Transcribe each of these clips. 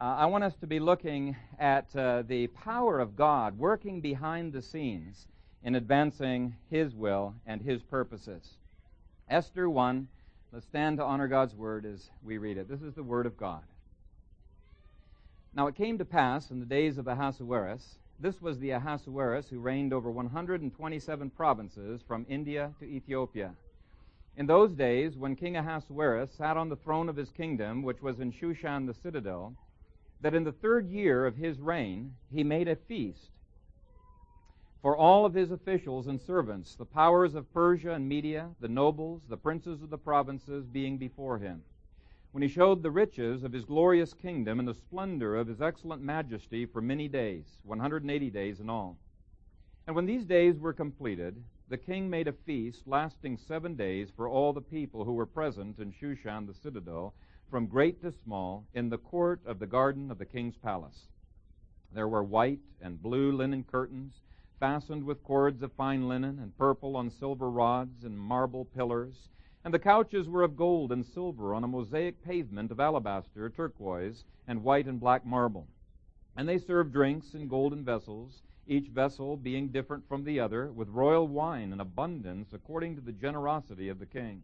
Uh, I want us to be looking at uh, the power of God working behind the scenes in advancing His will and His purposes. Esther 1, let's stand to honor God's word as we read it. This is the word of God. Now it came to pass in the days of Ahasuerus, this was the Ahasuerus who reigned over 127 provinces from India to Ethiopia. In those days, when King Ahasuerus sat on the throne of his kingdom, which was in Shushan the citadel, that in the third year of his reign he made a feast for all of his officials and servants, the powers of Persia and Media, the nobles, the princes of the provinces being before him. When he showed the riches of his glorious kingdom and the splendor of his excellent majesty for many days, 180 days in all. And when these days were completed, the king made a feast lasting seven days for all the people who were present in Shushan the citadel, from great to small, in the court of the garden of the king's palace. There were white and blue linen curtains, fastened with cords of fine linen, and purple on silver rods and marble pillars. And the couches were of gold and silver on a mosaic pavement of alabaster, turquoise, and white and black marble. And they served drinks in golden vessels, each vessel being different from the other, with royal wine in abundance according to the generosity of the king.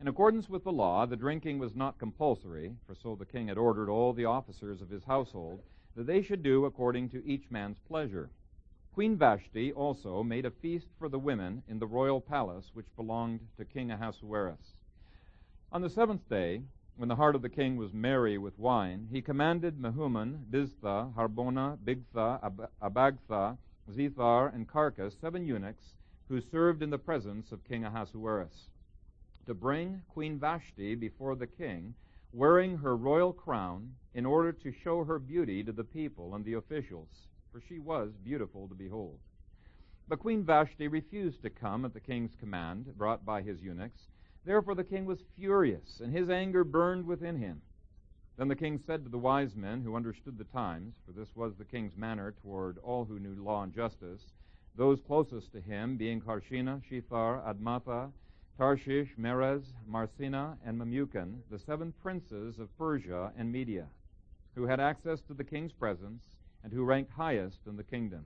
In accordance with the law, the drinking was not compulsory, for so the king had ordered all the officers of his household that they should do according to each man's pleasure. Queen Vashti also made a feast for the women in the royal palace which belonged to King Ahasuerus. On the seventh day, when the heart of the king was merry with wine, he commanded Mehuman, Biztha, Harbona, Bigtha, Ab- Abagtha, Zethar, and Carcas, seven eunuchs, who served in the presence of King Ahasuerus to bring Queen Vashti before the king, wearing her royal crown, in order to show her beauty to the people and the officials, for she was beautiful to behold. But Queen Vashti refused to come at the king's command, brought by his eunuchs. Therefore the king was furious, and his anger burned within him. Then the king said to the wise men who understood the times, for this was the king's manner toward all who knew law and justice, those closest to him being Carshena, Shethar, Admatha, Tarshish, Meres, Marsena, and Memucan, the seven princes of Persia and Media, who had access to the king's presence and who ranked highest in the kingdom.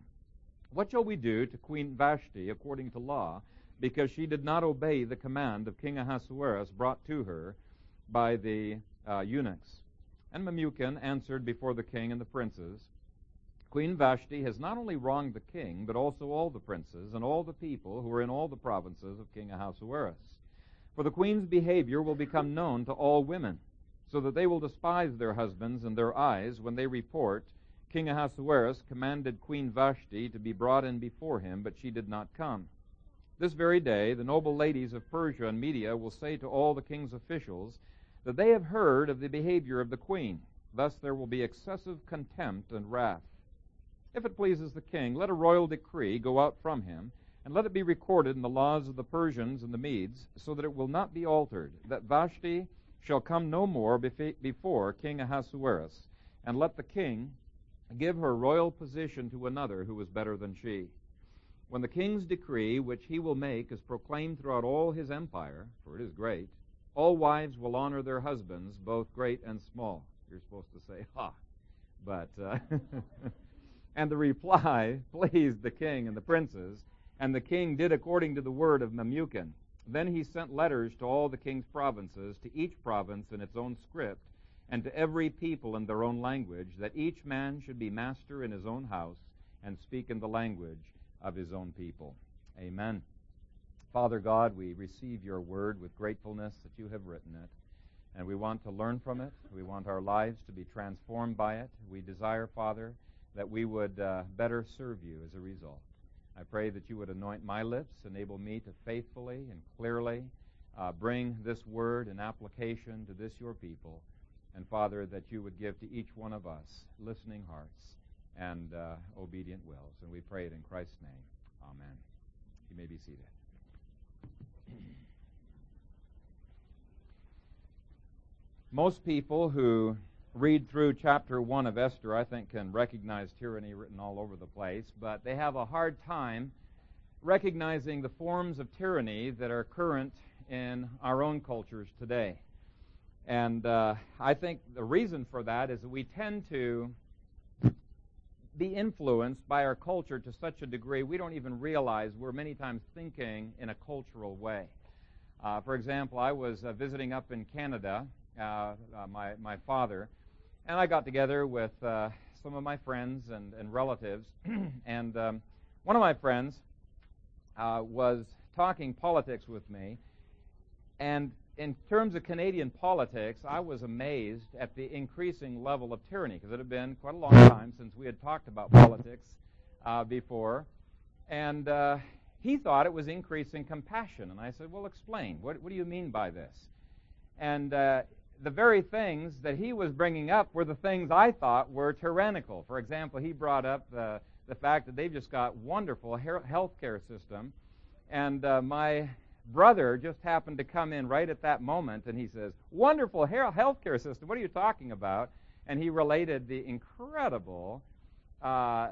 What shall we do to Queen Vashti according to law, because she did not obey the command of King Ahasuerus brought to her by the uh, eunuchs? And Memucan answered before the king and the princes, Queen Vashti has not only wronged the king, but also all the princes and all the people who are in all the provinces of King Ahasuerus. For the queen's behavior will become known to all women, so that they will despise their husbands in their eyes when they report, King Ahasuerus commanded Queen Vashti to be brought in before him, but she did not come. This very day, the noble ladies of Persia and Media will say to all the king's officials that they have heard of the behavior of the queen. Thus there will be excessive contempt and wrath. If it pleases the king, let a royal decree go out from him, and let it be recorded in the laws of the Persians and the Medes, so that it will not be altered, that Vashti shall come no more before King Ahasuerus, and let the king give her royal position to another who is better than she. When the king's decree, which he will make, is proclaimed throughout all his empire, for it is great, all wives will honor their husbands, both great and small. You're supposed to say, ha. But uh, And the reply pleased the king and the princes, and the king did according to the word of Memucan. Then he sent letters to all the king's provinces, to each province in its own script, and to every people in their own language, that each man should be master in his own house and speak in the language of his own people. Amen. Father God, we receive your word with gratefulness that you have written it, and we want to learn from it. We want our lives to be transformed by it. We desire, Father, that we would uh, better serve you as a result. I pray that you would anoint my lips, enable me to faithfully and clearly uh, bring this word and application to this your people. And Father, that you would give to each one of us listening hearts and uh, obedient wills. And we pray it in Christ's name. Amen. You may be seated. Most people who read through chapter 1 of Esther, I think, can recognize tyranny written all over the place, but they have a hard time recognizing the forms of tyranny that are current in our own cultures today. And uh, I think the reason for that is that we tend to be influenced by our culture to such a degree we don't even realize we're many times thinking in a cultural way. Uh, for example, I was uh, visiting up in Canada, uh, uh my, my father, and I got together with uh, some of my friends and, and relatives. and um, one of my friends uh, was talking politics with me. And in terms of Canadian politics, I was amazed at the increasing level of tyranny because it had been quite a long time since we had talked about politics uh, before. And uh, he thought it was increasing compassion. And I said, Well, explain. What, what do you mean by this? And uh, the very things that he was bringing up were the things I thought were tyrannical. For example, he brought up the, the fact that they've just got wonderful health care system. And uh, my brother just happened to come in right at that moment, and he says, Wonderful health care system. What are you talking about? And he related the incredible, uh,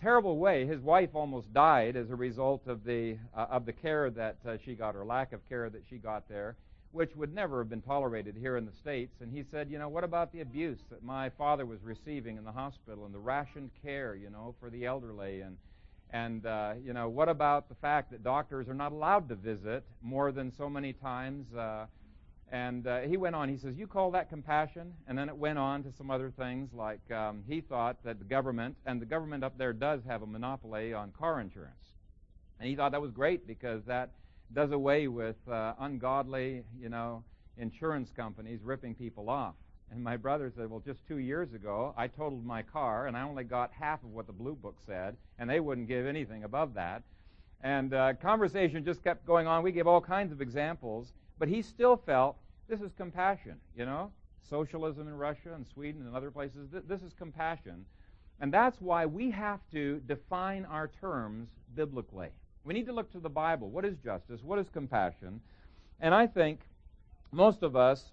terrible way his wife almost died as a result of the, uh, of the care that uh, she got, or lack of care that she got there, which would never have been tolerated here in the States. And he said, You know, what about the abuse that my father was receiving in the hospital and the rationed care, you know, for the elderly and and, uh, you know, what about the fact that doctors are not allowed to visit more than so many times? Uh, and uh, he went on, he says, You call that compassion? And then it went on to some other things, like um, he thought that the government, and the government up there does have a monopoly on car insurance. And he thought that was great because that does away with uh, ungodly, you know, insurance companies ripping people off. And my brother said, Well, just two years ago, I totaled my car, and I only got half of what the Blue Book said, and they wouldn't give anything above that. And uh, conversation just kept going on. We gave all kinds of examples, but he still felt this is compassion, you know? Socialism in Russia and Sweden and other places, th- this is compassion. And that's why we have to define our terms biblically. We need to look to the Bible. What is justice? What is compassion? And I think most of us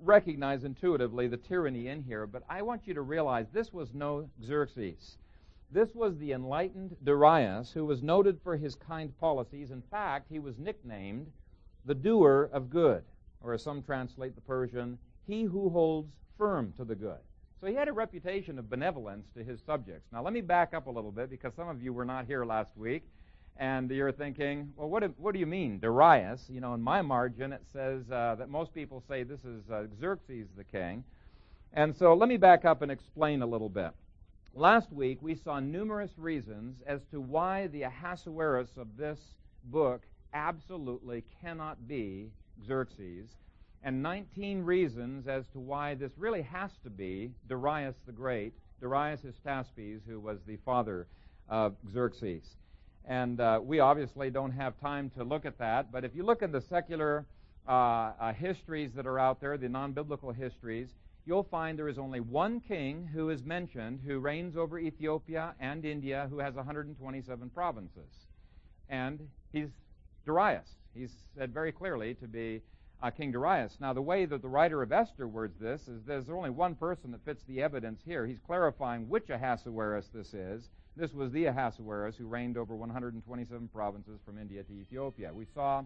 recognize intuitively the tyranny in here, but I want you to realize this was no Xerxes. This was the enlightened Darius who was noted for his kind policies. In fact, he was nicknamed the doer of good, or as some translate the Persian, he who holds firm to the good. So he had a reputation of benevolence to his subjects. Now, let me back up a little bit because some of you were not here last week and you're thinking, well, what do, what do you mean, Darius? You know, in my margin it says uh, that most people say this is uh, Xerxes the king. And so let me back up and explain a little bit. Last week we saw numerous reasons as to why the Ahasuerus of this book absolutely cannot be Xerxes, and 19 reasons as to why this really has to be Darius the Great, Darius Hystaspes, who was the father of Xerxes. And uh, we obviously don't have time to look at that. But if you look at the secular uh, uh, histories that are out there, the non biblical histories, you'll find there is only one king who is mentioned who reigns over Ethiopia and India who has 127 provinces. And he's Darius. He's said very clearly to be uh, King Darius. Now, the way that the writer of Esther words this is there's only one person that fits the evidence here. He's clarifying which Ahasuerus this is, this was the Ahasuerus who reigned over 127 provinces from India to Ethiopia. We saw,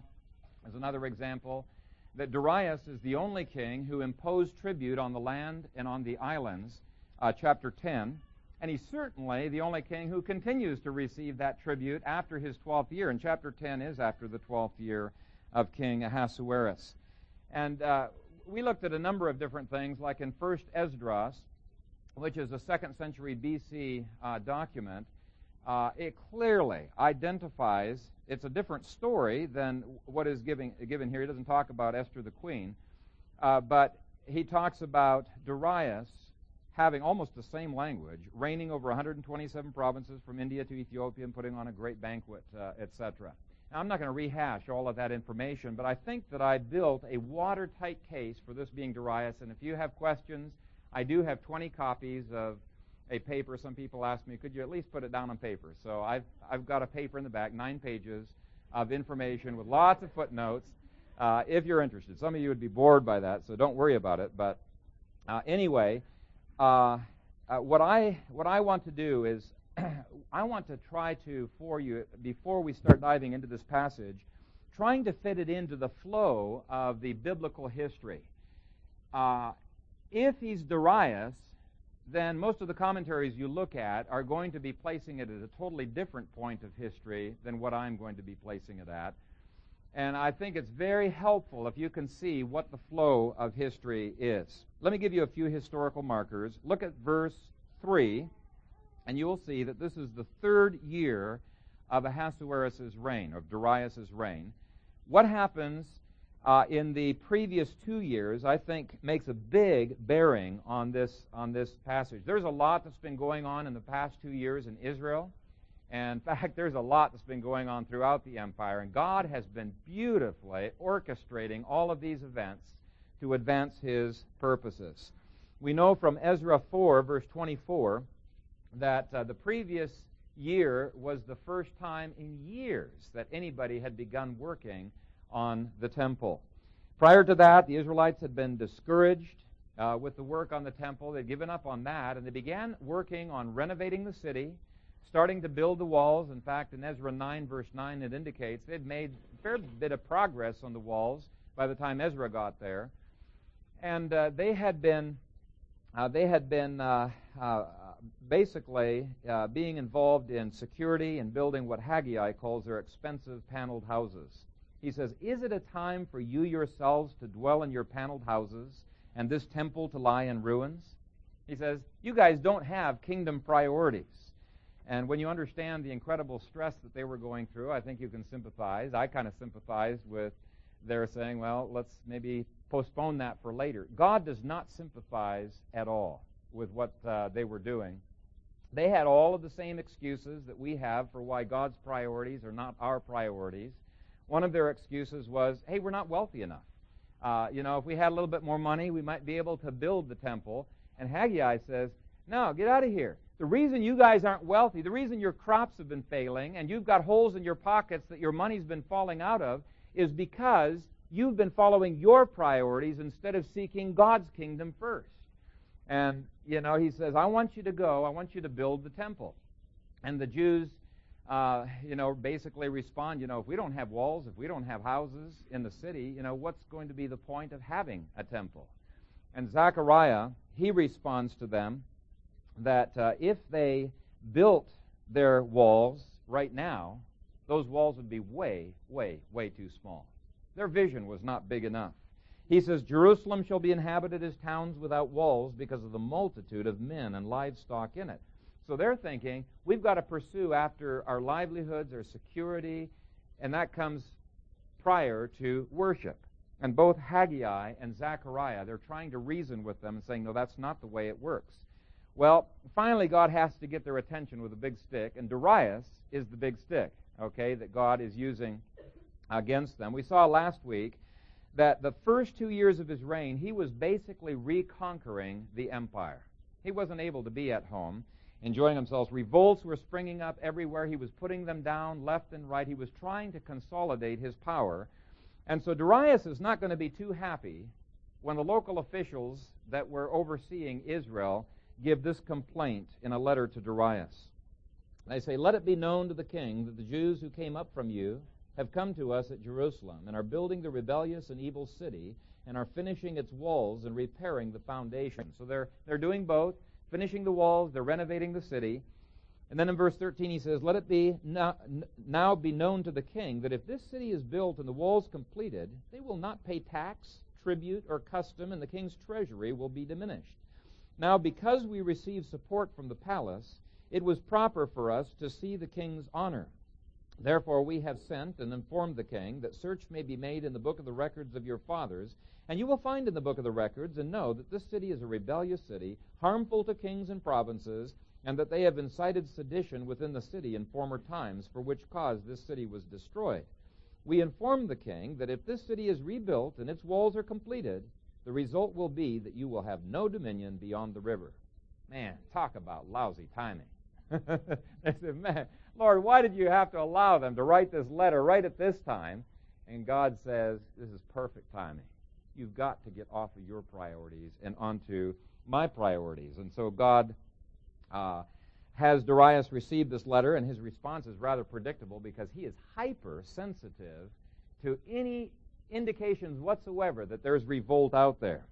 as another example, that Darius is the only king who imposed tribute on the land and on the islands, uh, chapter 10. And he's certainly the only king who continues to receive that tribute after his 12th year. And chapter 10 is after the 12th year of King Ahasuerus. And uh, we looked at a number of different things, like in 1st Esdras, which is a second century BC uh, document, uh, it clearly identifies, it's a different story than what is giving, given here. He doesn't talk about Esther the queen, uh, but he talks about Darius having almost the same language, reigning over 127 provinces from India to Ethiopia and putting on a great banquet, uh, etc. Now, I'm not going to rehash all of that information, but I think that I built a watertight case for this being Darius, and if you have questions, I do have 20 copies of a paper. Some people ask me, could you at least put it down on paper? So I've, I've got a paper in the back, nine pages of information with lots of footnotes uh, if you're interested. Some of you would be bored by that, so don't worry about it. But uh, anyway, uh, uh what, I, what I want to do is I want to try to, for you, before we start diving into this passage, trying to fit it into the flow of the biblical history. uh, if he's Darius, then most of the commentaries you look at are going to be placing it at a totally different point of history than what I'm going to be placing it at. And I think it's very helpful if you can see what the flow of history is. Let me give you a few historical markers. Look at verse 3, and you will see that this is the third year of Ahasuerus' reign, of Darius' reign. What happens uh, in the previous two years, I think, makes a big bearing on this, on this passage. There's a lot that's been going on in the past two years in Israel. And in fact, there's a lot that's been going on throughout the empire. And God has been beautifully orchestrating all of these events to advance his purposes. We know from Ezra 4, verse 24, that uh, the previous year was the first time in years that anybody had begun working on the temple. Prior to that, the Israelites had been discouraged uh, with the work on the temple. They'd given up on that, and they began working on renovating the city, starting to build the walls. In fact, in Ezra 9, verse 9, it indicates they'd made a fair bit of progress on the walls by the time Ezra got there. And uh, they had been, uh, they had been uh, uh, basically uh, being involved in security and building what Haggai calls their expensive paneled houses. He says, Is it a time for you yourselves to dwell in your paneled houses and this temple to lie in ruins? He says, You guys don't have kingdom priorities. And when you understand the incredible stress that they were going through, I think you can sympathize. I kind of sympathize with their saying, well, let's maybe postpone that for later. God does not sympathize at all with what uh, they were doing. They had all of the same excuses that we have for why God's priorities are not our priorities. One of their excuses was, hey, we're not wealthy enough. Uh, you know, if we had a little bit more money, we might be able to build the temple. And Haggai says, no, get out of here. The reason you guys aren't wealthy, the reason your crops have been failing, and you've got holes in your pockets that your money's been falling out of, is because you've been following your priorities instead of seeking God's kingdom first. And, you know, he says, I want you to go, I want you to build the temple. And the Jews uh, you know, basically respond, you know, if we don't have walls, if we don't have houses in the city, you know, what's going to be the point of having a temple? And Zechariah, he responds to them that uh, if they built their walls right now, those walls would be way, way, way too small. Their vision was not big enough. He says, Jerusalem shall be inhabited as towns without walls because of the multitude of men and livestock in it. So they're thinking, we've got to pursue after our livelihoods, our security, and that comes prior to worship. And both Haggai and Zechariah, they're trying to reason with them and saying, no, that's not the way it works. Well, finally, God has to get their attention with a big stick, and Darius is the big stick, okay, that God is using against them. We saw last week that the first two years of his reign, he was basically reconquering the empire. He wasn't able to be at home enjoying themselves. Revolts were springing up everywhere. He was putting them down left and right. He was trying to consolidate his power. And so Darius is not going to be too happy when the local officials that were overseeing Israel give this complaint in a letter to Darius. They say, Let it be known to the king that the Jews who came up from you have come to us at Jerusalem and are building the rebellious and evil city and are finishing its walls and repairing the foundation. So they're, they're doing both finishing the walls, they're renovating the city. And then in verse 13 he says, Let it be now be known to the king that if this city is built and the walls completed, they will not pay tax, tribute, or custom, and the king's treasury will be diminished. Now, because we receive support from the palace, it was proper for us to see the king's honor. Therefore, we have sent and informed the king that search may be made in the book of the records of your fathers and you will find in the book of the records and know that this city is a rebellious city, harmful to kings and provinces, and that they have incited sedition within the city in former times, for which cause this city was destroyed. We inform the king that if this city is rebuilt and its walls are completed, the result will be that you will have no dominion beyond the river. Man, talk about lousy timing. they said, Man, Lord, why did you have to allow them to write this letter right at this time? And God says, This is perfect timing you've got to get off of your priorities and onto my priorities. And so God uh, has Darius received this letter, and his response is rather predictable because he is hypersensitive to any indications whatsoever that there's revolt out there.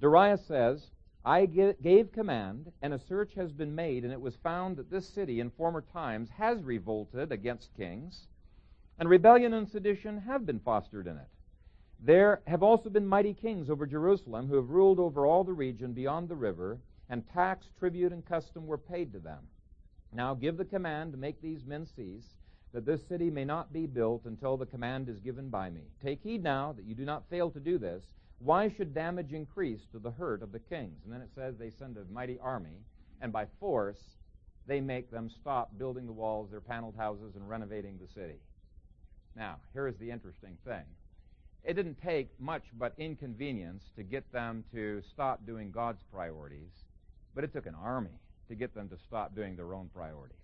Darius says, I gave command, and a search has been made, and it was found that this city in former times has revolted against kings, and rebellion and sedition have been fostered in it. There have also been mighty kings over Jerusalem who have ruled over all the region beyond the river, and tax, tribute, and custom were paid to them. Now give the command to make these men cease, that this city may not be built until the command is given by me. Take heed now that you do not fail to do this why should damage increase to the hurt of the kings? And then it says they send a mighty army, and by force they make them stop building the walls, their paneled houses, and renovating the city. Now, here is the interesting thing. It didn't take much but inconvenience to get them to stop doing God's priorities, but it took an army to get them to stop doing their own priorities.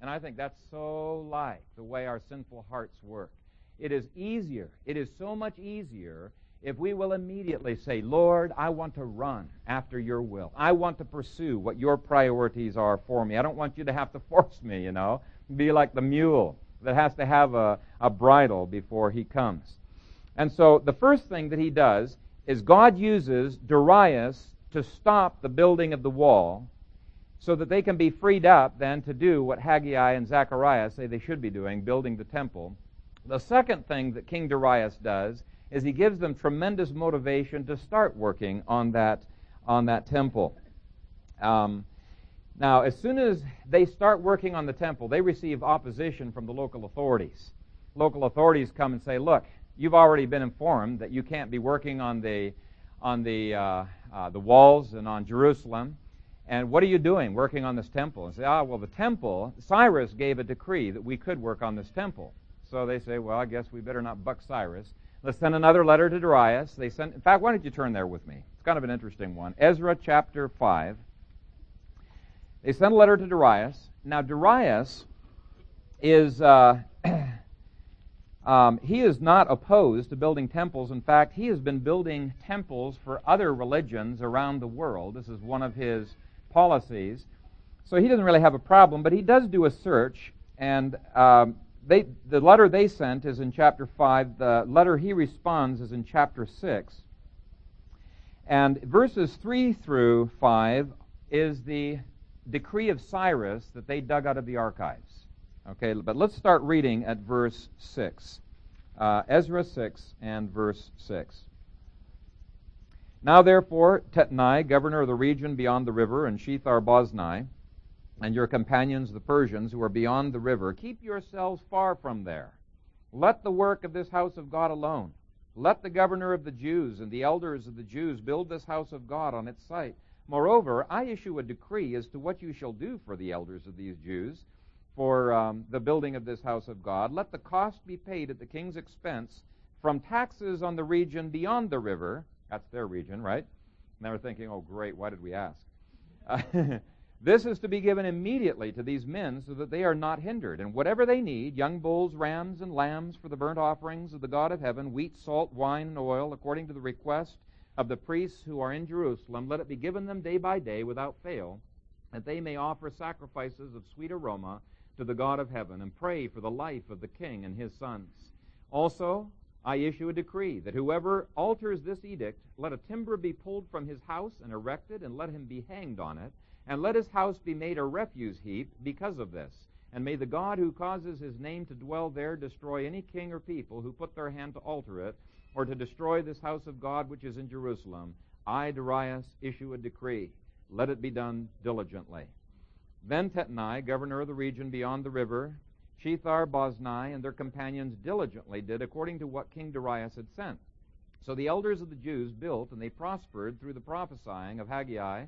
And I think that's so like the way our sinful hearts work. It is easier, it is so much easier if we will immediately say, Lord, I want to run after your will. I want to pursue what your priorities are for me. I don't want you to have to force me, you know. Be like the mule that has to have a, a bridle before he comes. And so the first thing that he does is God uses Darius to stop the building of the wall so that they can be freed up then to do what Haggai and Zechariah say they should be doing, building the temple. The second thing that King Darius does is he gives them tremendous motivation to start working on that on that temple. Um, now, as soon as they start working on the temple, they receive opposition from the local authorities. Local authorities come and say, "Look, you've already been informed that you can't be working on the on the uh, uh, the walls and on Jerusalem." And what are you doing working on this temple? And say, ah, well, the temple, Cyrus gave a decree that we could work on this temple. So they say, well, I guess we better not buck Cyrus. Let's send another letter to Darius. They sent, in fact, why don't you turn there with me? It's kind of an interesting one. Ezra chapter 5. They sent a letter to Darius. Now, Darius is, uh, um, he is not opposed to building temples. In fact, he has been building temples for other religions around the world. This is one of his policies. So he doesn't really have a problem, but he does do a search, and um, they, the letter they sent is in chapter 5. The letter he responds is in chapter 6. And verses 3 through 5 is the decree of Cyrus that they dug out of the archives. Okay, but let's start reading at verse 6. Uh, Ezra 6 and verse 6. Now, therefore, Tetnai, governor of the region beyond the river, and Shethar Boznai, and your companions, the Persians, who are beyond the river, keep yourselves far from there. Let the work of this house of God alone. Let the governor of the Jews and the elders of the Jews build this house of God on its site. Moreover, I issue a decree as to what you shall do for the elders of these Jews for um, the building of this house of God. Let the cost be paid at the king's expense from taxes on the region beyond the river. That's their region, right? And they were thinking, oh, great, why did we ask? This is to be given immediately to these men so that they are not hindered. And whatever they need, young bulls, rams, and lambs for the burnt offerings of the God of heaven, wheat, salt, wine, and oil, according to the request of the priests who are in Jerusalem, let it be given them day by day without fail, that they may offer sacrifices of sweet aroma to the God of heaven and pray for the life of the king and his sons. Also, I issue a decree that whoever alters this edict, let a timber be pulled from his house and erected, and let him be hanged on it and let his house be made a refuse heap because of this. And may the God who causes his name to dwell there destroy any king or people who put their hand to alter it, or to destroy this house of God which is in Jerusalem. I, Darius, issue a decree. Let it be done diligently. Then Tatnai, governor of the region beyond the river, Shethar, Boznai, and their companions diligently did according to what King Darius had sent. So the elders of the Jews built, and they prospered through the prophesying of Haggai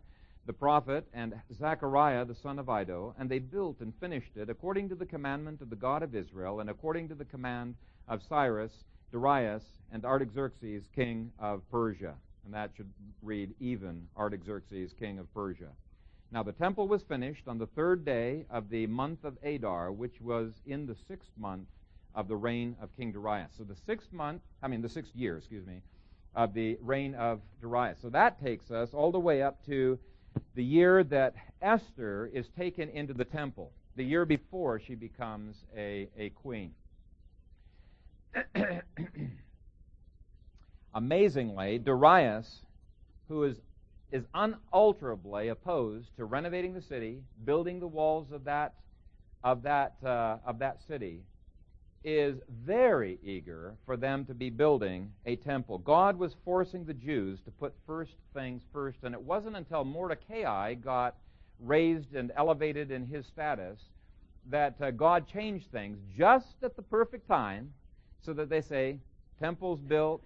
the prophet and Zechariah the son of Iddo, and they built and finished it according to the commandment of the God of Israel and according to the command of Cyrus, Darius, and Artaxerxes, king of Persia. And that should read even Artaxerxes, king of Persia. Now the temple was finished on the third day of the month of Adar, which was in the sixth month of the reign of King Darius. So the sixth month, I mean the sixth year, excuse me, of the reign of Darius. So that takes us all the way up to the year that Esther is taken into the temple, the year before she becomes a, a queen. Amazingly, Darius, who is is unalterably opposed to renovating the city, building the walls of that of that uh, of that city, is very eager for them to be building a temple. God was forcing the Jews to put first things first, and it wasn't until Mordecai got raised and elevated in his status that uh, God changed things just at the perfect time so that they say, Temple's built.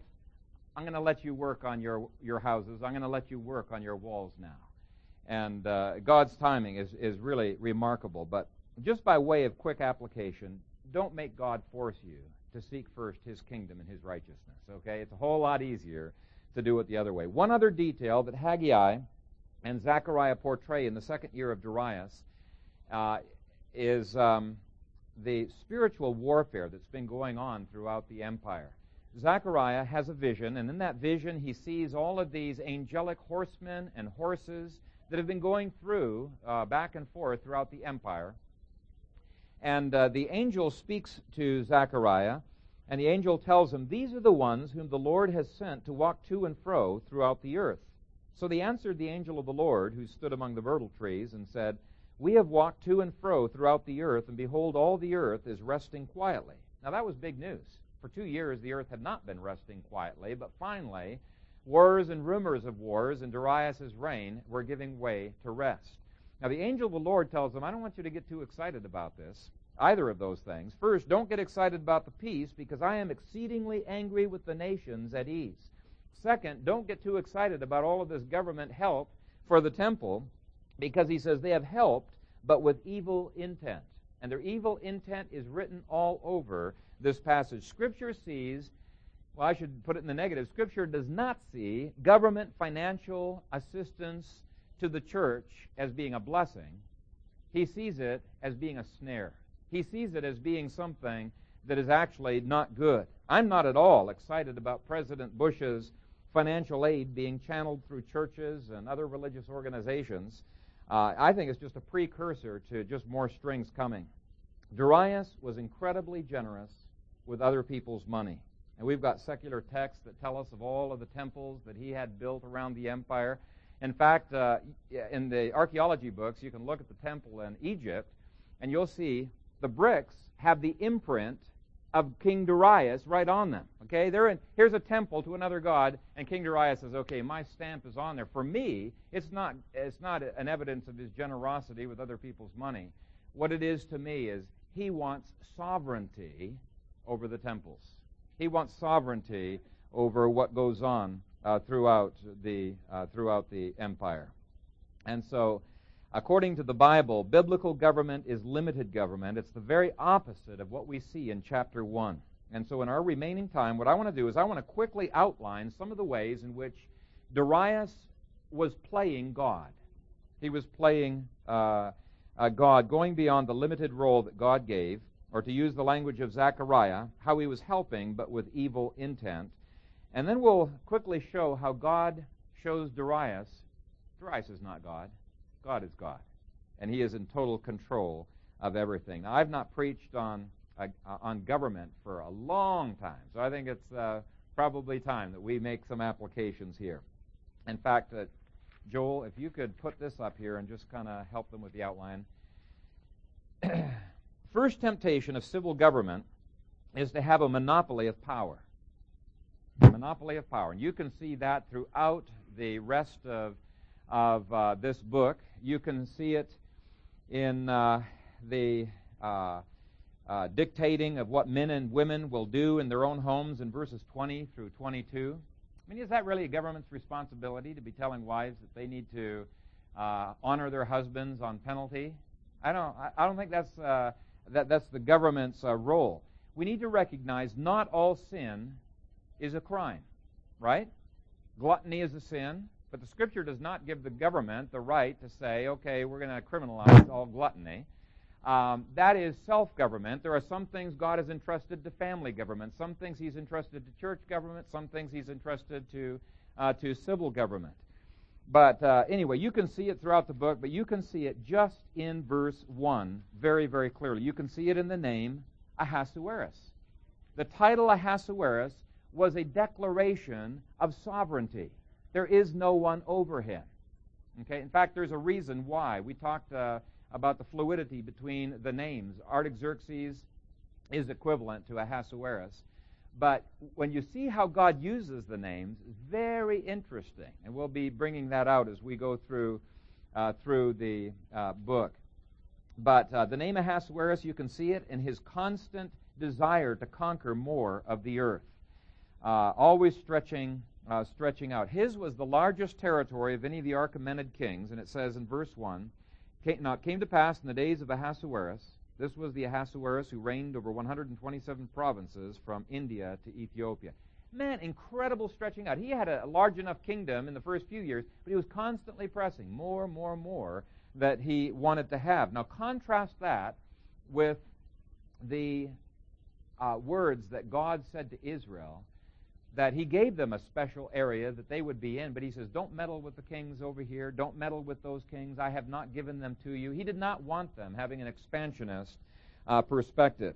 I'm going to let you work on your, your houses. I'm going to let you work on your walls now. And uh, God's timing is, is really remarkable. But just by way of quick application, don't make God force you to seek first his kingdom and his righteousness. Okay? It's a whole lot easier to do it the other way. One other detail that Haggai and Zechariah portray in the second year of Darius uh, is um, the spiritual warfare that's been going on throughout the empire. Zechariah has a vision, and in that vision, he sees all of these angelic horsemen and horses that have been going through, uh, back and forth throughout the empire. And uh, the angel speaks to Zechariah, and the angel tells him, These are the ones whom the Lord has sent to walk to and fro throughout the earth. So they answered the angel of the Lord, who stood among the myrtle trees, and said, We have walked to and fro throughout the earth, and behold, all the earth is resting quietly. Now that was big news. For two years, the earth had not been resting quietly, but finally, wars and rumors of wars in Darius's reign were giving way to rest. Now, the angel of the Lord tells them, I don't want you to get too excited about this, either of those things. First, don't get excited about the peace, because I am exceedingly angry with the nations at ease. Second, don't get too excited about all of this government help for the temple, because he says they have helped, but with evil intent. And their evil intent is written all over this passage. Scripture sees, well, I should put it in the negative, Scripture does not see government financial assistance to the church as being a blessing, he sees it as being a snare. He sees it as being something that is actually not good. I'm not at all excited about President Bush's financial aid being channeled through churches and other religious organizations. Uh, I think it's just a precursor to just more strings coming. Darius was incredibly generous with other people's money. And we've got secular texts that tell us of all of the temples that he had built around the empire. In fact, uh, in the archaeology books, you can look at the temple in Egypt, and you'll see the bricks have the imprint of King Darius right on them. Okay, they're in, here's a temple to another god, and King Darius says, "Okay, my stamp is on there." For me, it's not it's not an evidence of his generosity with other people's money. What it is to me is he wants sovereignty over the temples. He wants sovereignty over what goes on uh, throughout the uh, throughout the empire. And so, according to the Bible, biblical government is limited government. It's the very opposite of what we see in chapter one. And so, in our remaining time, what I want to do is I want to quickly outline some of the ways in which Darius was playing God. He was playing uh, uh God, going beyond the limited role that God gave or to use the language of Zechariah, how he was helping but with evil intent. And then we'll quickly show how God shows Darius Darius is not God, God is God. And he is in total control of everything. Now, I've not preached on, uh, on government for a long time, so I think it's uh, probably time that we make some applications here. In fact, uh, Joel, if you could put this up here and just kind of help them with the outline. first temptation of civil government is to have a monopoly of power. A monopoly of power. And you can see that throughout the rest of, of uh, this book. You can see it in uh, the uh, uh dictating of what men and women will do in their own homes in verses 20 through 22. I mean, is that really a government's responsibility to be telling wives that they need to uh, honor their husbands on penalty? I don't. I don't think that's uh, that, that's the government's role. We need to recognize not all sin is a crime, right? Gluttony is a sin, but the Scripture does not give the government the right to say, okay, we're going to criminalize all gluttony. Um, that is self government. There are some things God has entrusted to family government, some things He's entrusted to church government, some things He's entrusted to, uh, to civil government. But uh, anyway, you can see it throughout the book, but you can see it just in verse 1 very, very clearly. You can see it in the name Ahasuerus. The title Ahasuerus was a declaration of sovereignty. There is no one over him. Okay? In fact, there's a reason why. We talked uh, about the fluidity between the names. Artaxerxes is equivalent to Ahasuerus. But when you see how God uses the names, very interesting. And we'll be bringing that out as we go through, uh, through the uh, book. But uh, the name Ahasuerus, you can see it in his constant desire to conquer more of the earth, uh, always stretching, uh, stretching out. His was the largest territory of any of the Achaemenid kings, and it says in verse 1 Now it came to pass in the days of Ahasuerus this was the Ahasuerus who reigned over 127 provinces from India to Ethiopia. Man, incredible stretching out. He had a large enough kingdom in the first few years, but he was constantly pressing more, more, more that he wanted to have. Now, contrast that with the uh, words that God said to Israel that he gave them a special area that they would be in, but he says, Don't meddle with the kings over here. Don't meddle with those kings. I have not given them to you. He did not want them having an expansionist uh, perspective.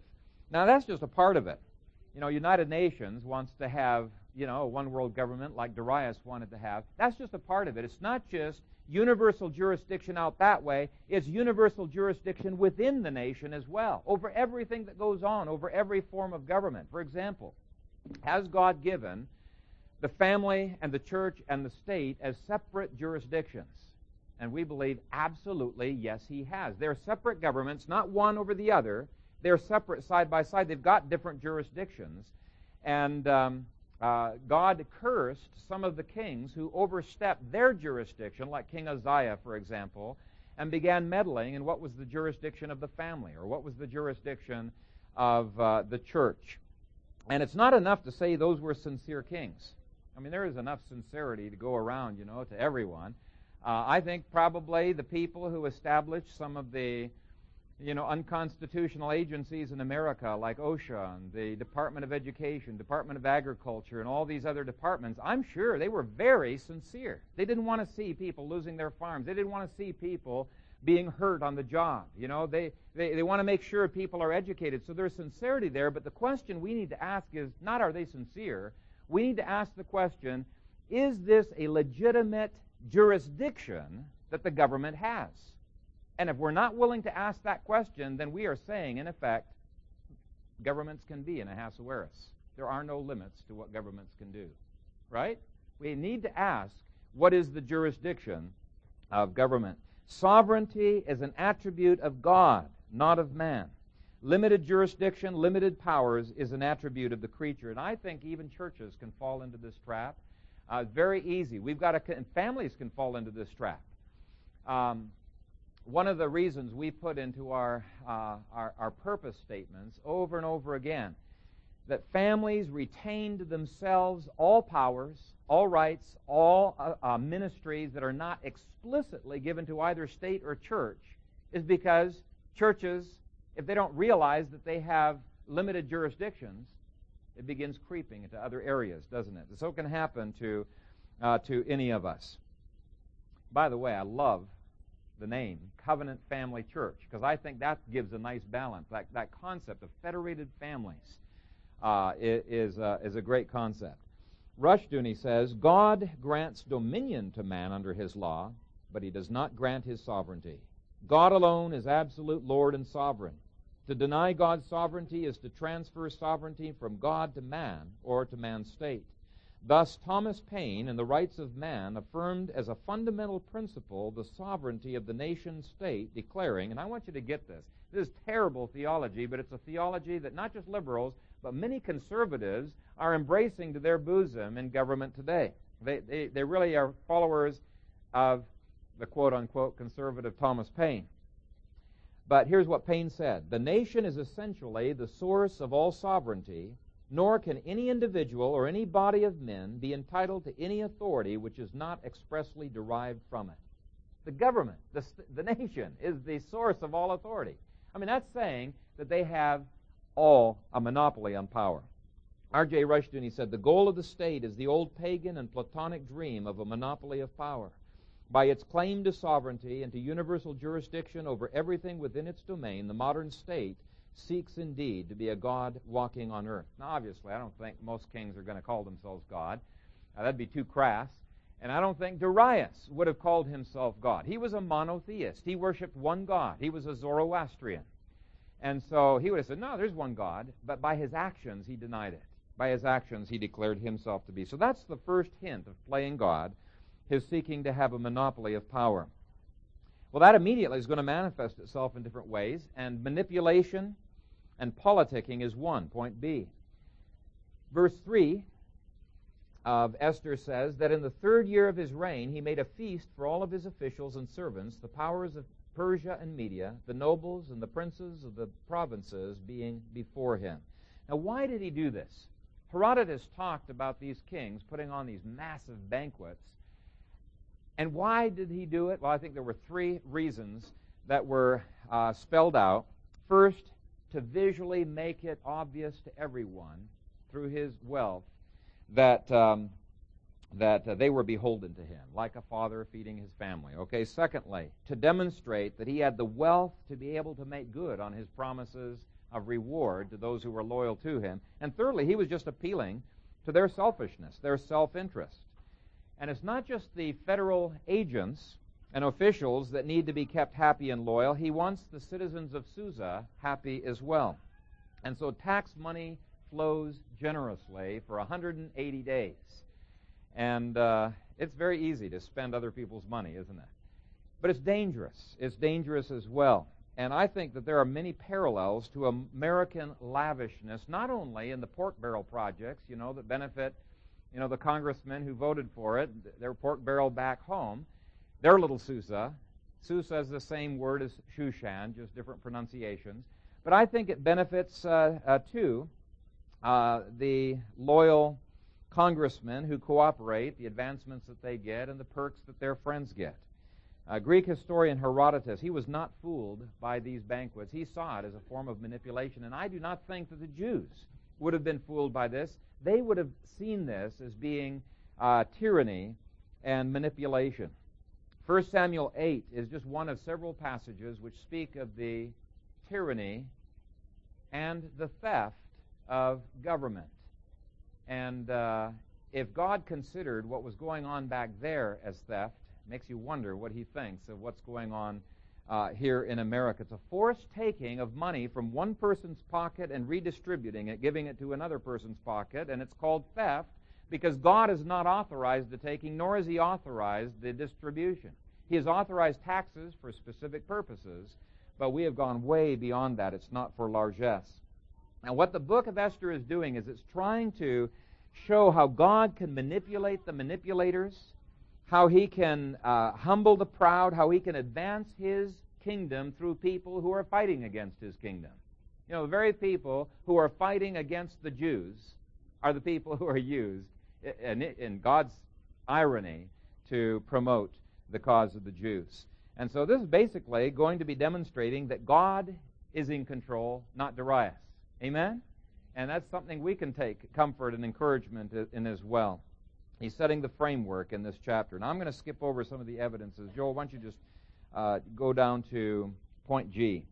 Now, that's just a part of it. You know, United Nations wants to have, you know, a one world government like Darius wanted to have. That's just a part of it. It's not just universal jurisdiction out that way, it's universal jurisdiction within the nation as well, over everything that goes on, over every form of government. For example, has God given the family and the church and the state as separate jurisdictions? And we believe absolutely yes, He has. They're separate governments, not one over the other. They're separate side by side. They've got different jurisdictions. And um, uh, God cursed some of the kings who overstepped their jurisdiction, like King Uzziah, for example, and began meddling in what was the jurisdiction of the family or what was the jurisdiction of uh, the church. And it's not enough to say those were sincere kings. I mean, there is enough sincerity to go around, you know, to everyone. Uh, I think probably the people who established some of the, you know, unconstitutional agencies in America, like OSHA and the Department of Education, Department of Agriculture, and all these other departments, I'm sure they were very sincere. They didn't want to see people losing their farms. They didn't want to see people being hurt on the job. You know, they, they, they want to make sure people are educated. So there's sincerity there, but the question we need to ask is not are they sincere? We need to ask the question is this a legitimate jurisdiction that the government has? And if we're not willing to ask that question, then we are saying, in effect, governments can be an Ahasuerus. There are no limits to what governments can do. Right? We need to ask what is the jurisdiction of government? Sovereignty is an attribute of God, not of man. Limited jurisdiction, limited powers is an attribute of the creature. And I think even churches can fall into this trap. Uh, very easy. We've got to, families can fall into this trap. Um, one of the reasons we put into our, uh, our, our purpose statements over and over again that families retain to themselves all powers, all rights, all uh, uh, ministries that are not explicitly given to either state or church is because churches, if they don't realize that they have limited jurisdictions, it begins creeping into other areas, doesn't it? So it can happen to, uh, to any of us. By the way, I love the name Covenant Family Church because I think that gives a nice balance. That, that concept of federated families uh, is, uh, is a great concept. Rushdoony says God grants dominion to man under his law, but he does not grant his sovereignty. God alone is absolute Lord and sovereign. To deny God's sovereignty is to transfer sovereignty from God to man or to man's state. Thus, Thomas Paine, in The Rights of Man, affirmed as a fundamental principle the sovereignty of the nation state, declaring, and I want you to get this, this is terrible theology, but it's a theology that not just liberals, but many conservatives are embracing to their bosom in government today. They, they, they really are followers of the quote unquote conservative Thomas Paine. But here's what Paine said The nation is essentially the source of all sovereignty, nor can any individual or any body of men be entitled to any authority which is not expressly derived from it. The government, the, the nation, is the source of all authority. I mean, that's saying that they have all a monopoly on power. R.J. Rushdoony said, The goal of the state is the old pagan and Platonic dream of a monopoly of power. By its claim to sovereignty and to universal jurisdiction over everything within its domain, the modern state seeks indeed to be a God walking on earth. Now, obviously, I don't think most kings are going to call themselves God. that'd be too crass. And I don't think Darius would have called himself God. He was a monotheist. He worshiped one God. He was a Zoroastrian. And so he would have said, No, there's one God. But by his actions, he denied it. By his actions, he declared himself to be. So that's the first hint of playing God, his seeking to have a monopoly of power. Well, that immediately is going to manifest itself in different ways, and manipulation and politicking is one, point B. Verse 3 of Esther says that in the third year of his reign, he made a feast for all of his officials and servants, the powers of Persia and Media, the nobles and the princes of the provinces being before him. Now, why did he do this? Herodotus talked about these kings putting on these massive banquets. And why did he do it? Well, I think there were three reasons that were uh, spelled out. First, to visually make it obvious to everyone through his wealth that um, that uh, they were beholden to him, like a father feeding his family. Okay, secondly, to demonstrate that he had the wealth to be able to make good on his promises of reward to those who were loyal to him. And thirdly, he was just appealing to their selfishness, their self interest. And it's not just the federal agents and officials that need to be kept happy and loyal. He wants the citizens of Susa happy as well. And so tax money flows generously for 180 days. And uh, it's very easy to spend other people's money, isn't it? But it's dangerous. It's dangerous as well. And I think that there are many parallels to American lavishness, not only in the pork barrel projects, you know, that benefit, you know, the congressmen who voted for it, their pork barrel back home, their little Susa. Susa is the same word as Shushan, just different pronunciations. But I think it benefits, uh, uh, too, uh, the loyal congressmen who cooperate, the advancements that they get, and the perks that their friends get. Uh, Greek historian Herodotus, he was not fooled by these banquets. He saw it as a form of manipulation, and I do not think that the Jews would have been fooled by this. They would have seen this as being uh, tyranny and manipulation. 1 Samuel 8 is just one of several passages which speak of the tyranny and the theft of government. And uh, if God considered what was going on back there as theft, makes you wonder what he thinks of what's going on uh, here in America. It's a forced taking of money from one person's pocket and redistributing it, giving it to another person's pocket, and it's called theft because God has not authorized the taking, nor has He authorized the distribution. He has authorized taxes for specific purposes, but we have gone way beyond that. It's not for largesse. And what the book of Esther is doing is it's trying to show how God can manipulate the manipulators, how he can uh, humble the proud, how he can advance his kingdom through people who are fighting against his kingdom. You know, the very people who are fighting against the Jews are the people who are used in, in God's irony to promote the cause of the Jews. And so this is basically going to be demonstrating that God is in control, not Darius. Amen? And that's something we can take comfort and encouragement in as well. He's setting the framework in this chapter. Now, I'm going to skip over some of the evidences. Joel, why don't you just uh, go down to point G?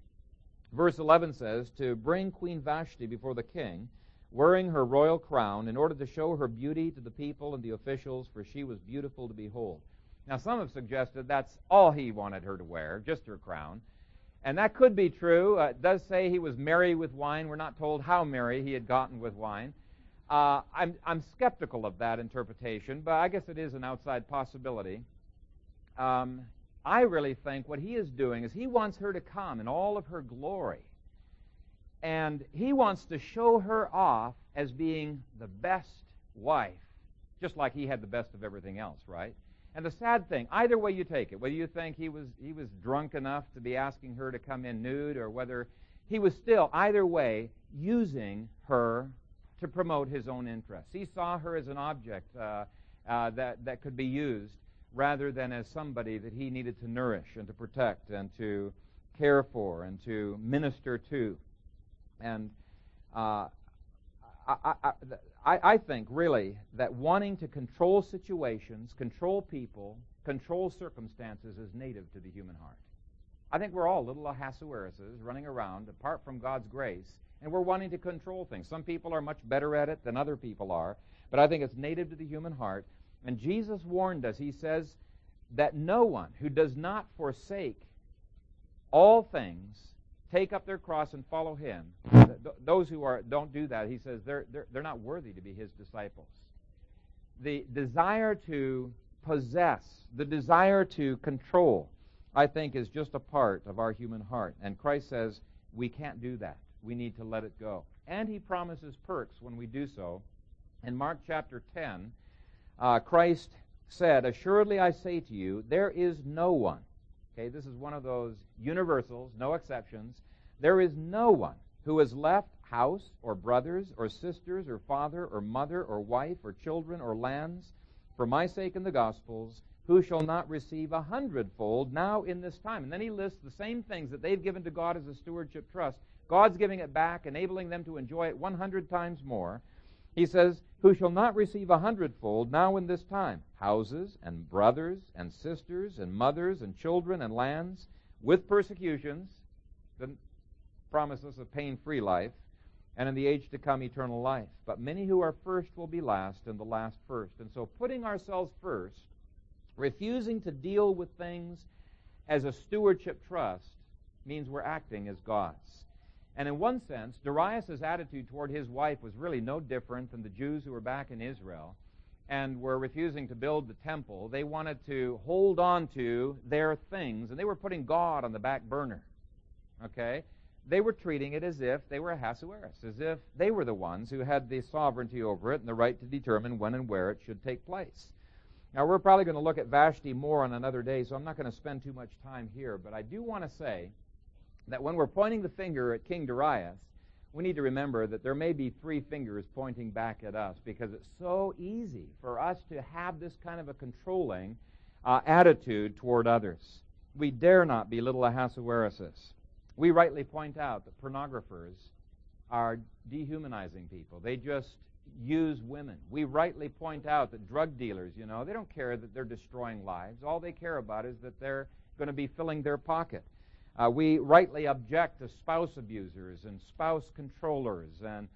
Verse 11 says, To bring Queen Vashti before the king, wearing her royal crown, in order to show her beauty to the people and the officials, for she was beautiful to behold. Now, some have suggested that's all he wanted her to wear, just her crown. And that could be true. Uh, it does say he was merry with wine. We're not told how merry he had gotten with wine. Uh, I'm, I'm skeptical of that interpretation, but I guess it is an outside possibility. Um, I really think what he is doing is he wants her to come in all of her glory. And he wants to show her off as being the best wife, just like he had the best of everything else, right? And the sad thing, either way you take it, whether you think he was he was drunk enough to be asking her to come in nude, or whether he was still either way using her to promote his own interests. He saw her as an object uh, uh, that that could be used rather than as somebody that he needed to nourish and to protect and to care for and to minister to. And uh, I, I, I think, really, that wanting to control situations, control people, control circumstances is native to the human heart. I think we're all little Ahasueruses running around apart from God's grace, and we're wanting to control things. Some people are much better at it than other people are, but I think it's native to the human heart. And Jesus warned us. He says that no one who does not forsake all things, take up their cross and follow him, those who are, don't do that, he says they're, they're, they're not worthy to be his disciples. The desire to possess, the desire to control, I think is just a part of our human heart. And Christ says we can't do that. We need to let it go. And he promises perks when we do so. In Mark chapter 10, uh, Christ said, Assuredly I say to you, there is no one. Okay, this is one of those universals, no exceptions. There is no one who has left house or brothers or sisters or father or mother or wife or children or lands for my sake in the Gospels who shall not receive a hundredfold now in this time. And then he lists the same things that they've given to God as a stewardship trust. God's giving it back, enabling them to enjoy it 100 times more. He says, Who shall not receive a hundredfold now in this time houses and brothers and sisters and mothers and children and lands with persecutions, the promises of pain free life, and in the age to come eternal life. But many who are first will be last, and the last first. And so putting ourselves first Refusing to deal with things as a stewardship trust means we're acting as gods. And in one sense, Darius' attitude toward his wife was really no different than the Jews who were back in Israel and were refusing to build the temple. They wanted to hold on to their things, and they were putting God on the back burner. Okay? They were treating it as if they were Ahasuerus, as if they were the ones who had the sovereignty over it and the right to determine when and where it should take place. Now, we're probably going to look at Vashti more on another day, so I'm not going to spend too much time here. But I do want to say that when we're pointing the finger at King Darius, we need to remember that there may be three fingers pointing back at us because it's so easy for us to have this kind of a controlling uh, attitude toward others. We dare not be little Ahasueruses. We rightly point out that pornographers are dehumanizing people. They just use women. We rightly point out that drug dealers, you know, they don't care that they're destroying lives. All they care about is that they're going to be filling their pocket. Uh, we rightly object to spouse abusers and spouse controllers and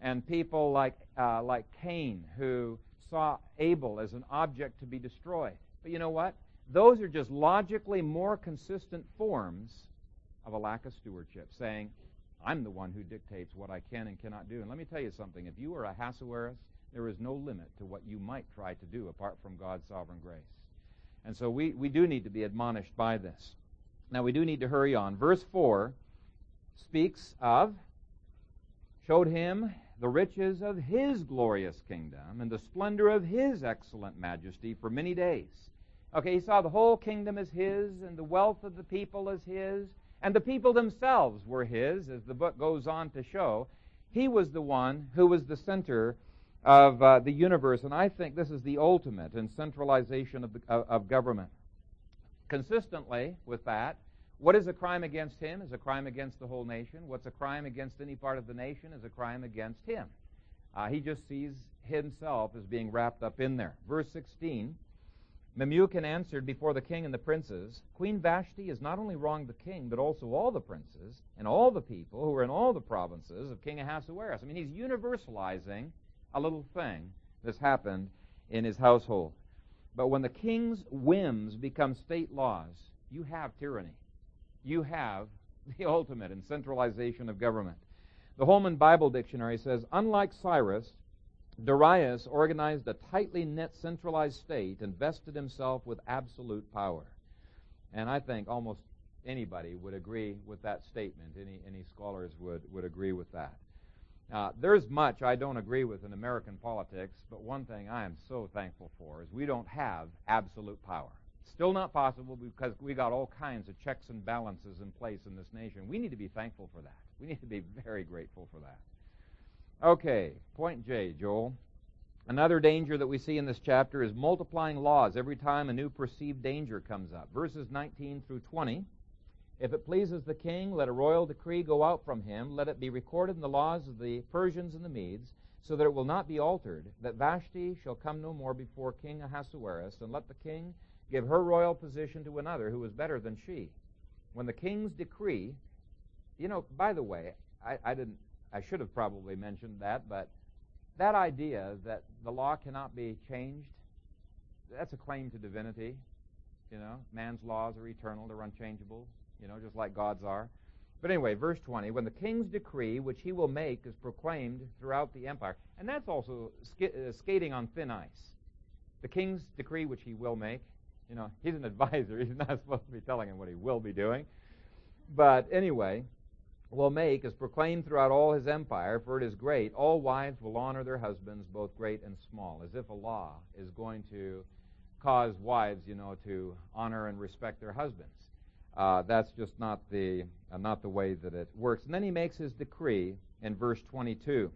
and people like uh, like Cain who saw Abel as an object to be destroyed. But you know what? Those are just logically more consistent forms of a lack of stewardship, saying I'm the one who dictates what I can and cannot do. And let me tell you something. If you are a Ahasuerus, there is no limit to what you might try to do apart from God's sovereign grace. And so we, we do need to be admonished by this. Now, we do need to hurry on. Verse 4 speaks of, showed him the riches of his glorious kingdom and the splendor of his excellent majesty for many days. Okay, he saw the whole kingdom as his and the wealth of the people as his and the people themselves were his, as the book goes on to show. He was the one who was the center of uh, the universe, and I think this is the ultimate in centralization of, the, of, of government. Consistently with that, what is a crime against him is a crime against the whole nation. What's a crime against any part of the nation is a crime against him. Uh, he just sees himself as being wrapped up in there. Verse 16 Memucan answered before the king and the princes, Queen Vashti has not only wronged the king, but also all the princes and all the people who are in all the provinces of King Ahasuerus. I mean, he's universalizing a little thing that's happened in his household. But when the king's whims become state laws, you have tyranny. You have the ultimate in centralization of government. The Holman Bible Dictionary says, unlike Cyrus, Darius organized a tightly knit centralized state and vested himself with absolute power. And I think almost anybody would agree with that statement. Any, any scholars would, would agree with that. Uh, there's much I don't agree with in American politics, but one thing I am so thankful for is we don't have absolute power. Still not possible because we got all kinds of checks and balances in place in this nation. We need to be thankful for that. We need to be very grateful for that. Okay, point J, Joel. Another danger that we see in this chapter is multiplying laws every time a new perceived danger comes up. Verses 19 through 20. If it pleases the king, let a royal decree go out from him. Let it be recorded in the laws of the Persians and the Medes, so that it will not be altered, that Vashti shall come no more before King Ahasuerus, and let the king give her royal position to another who is better than she. When the king's decree, you know, by the way, I, I didn't I should have probably mentioned that, but that idea that the law cannot be changed, that's a claim to divinity. You know, man's laws are eternal, they're unchangeable, you know, just like God's are. But anyway, verse 20, when the king's decree, which he will make, is proclaimed throughout the empire. And that's also sk- uh, skating on thin ice. The king's decree, which he will make, you know, he's an advisor. He's not supposed to be telling him what he will be doing. But anyway, will make is proclaimed throughout all his empire, for it is great. All wives will honor their husbands, both great and small, as if a law is going to cause wives, you know, to honor and respect their husbands. Uh, that's just not the uh, not the way that it works. And then he makes his decree in verse 22.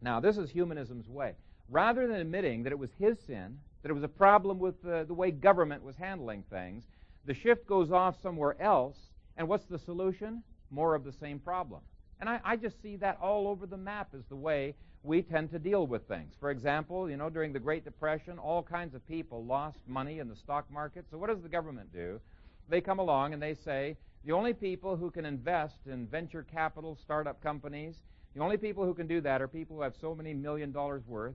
Now, this is humanism's way. Rather than admitting that it was his sin, that it was a problem with the, the way government was handling things, the shift goes off somewhere else. And what's the solution? More of the same problem. And I, I just see that all over the map is the way we tend to deal with things. For example, you know, during the Great Depression, all kinds of people lost money in the stock market. So what does the government do? They come along and they say, the only people who can invest in venture capital, startup companies, the only people who can do that are people who have so many million dollars worth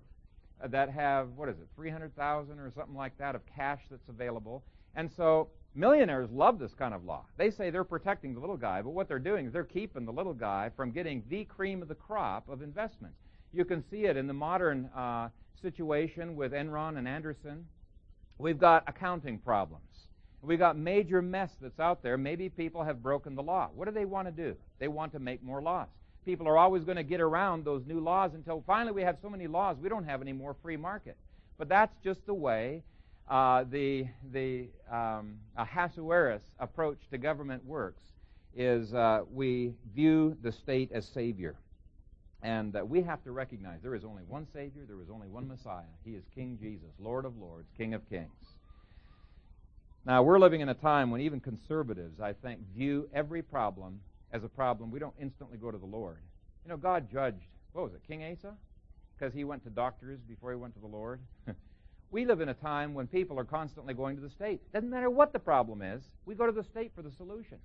uh, that have, what is it, 300,000 or something like that of cash that's available. And so millionaires love this kind of law. They say they're protecting the little guy, but what they're doing is they're keeping the little guy from getting the cream of the crop of investments. You can see it in the modern uh, situation with Enron and Andersen. We've got accounting problems. We've got major mess that's out there. Maybe people have broken the law. What do they want to do? They want to make more laws. People are always going to get around those new laws until finally we have so many laws we don't have any more free market. But that's just the way uh, the the um, Ahasuerus approach to government works. Is uh, we view the state as savior. And uh, we have to recognize there is only one Savior, there is only one Messiah. He is King Jesus, Lord of Lords, King of Kings. Now, we're living in a time when even conservatives, I think, view every problem as a problem. We don't instantly go to the Lord. You know, God judged, what was it, King Asa? Because he went to doctors before he went to the Lord. we live in a time when people are constantly going to the state. Doesn't matter what the problem is, we go to the state for the solution.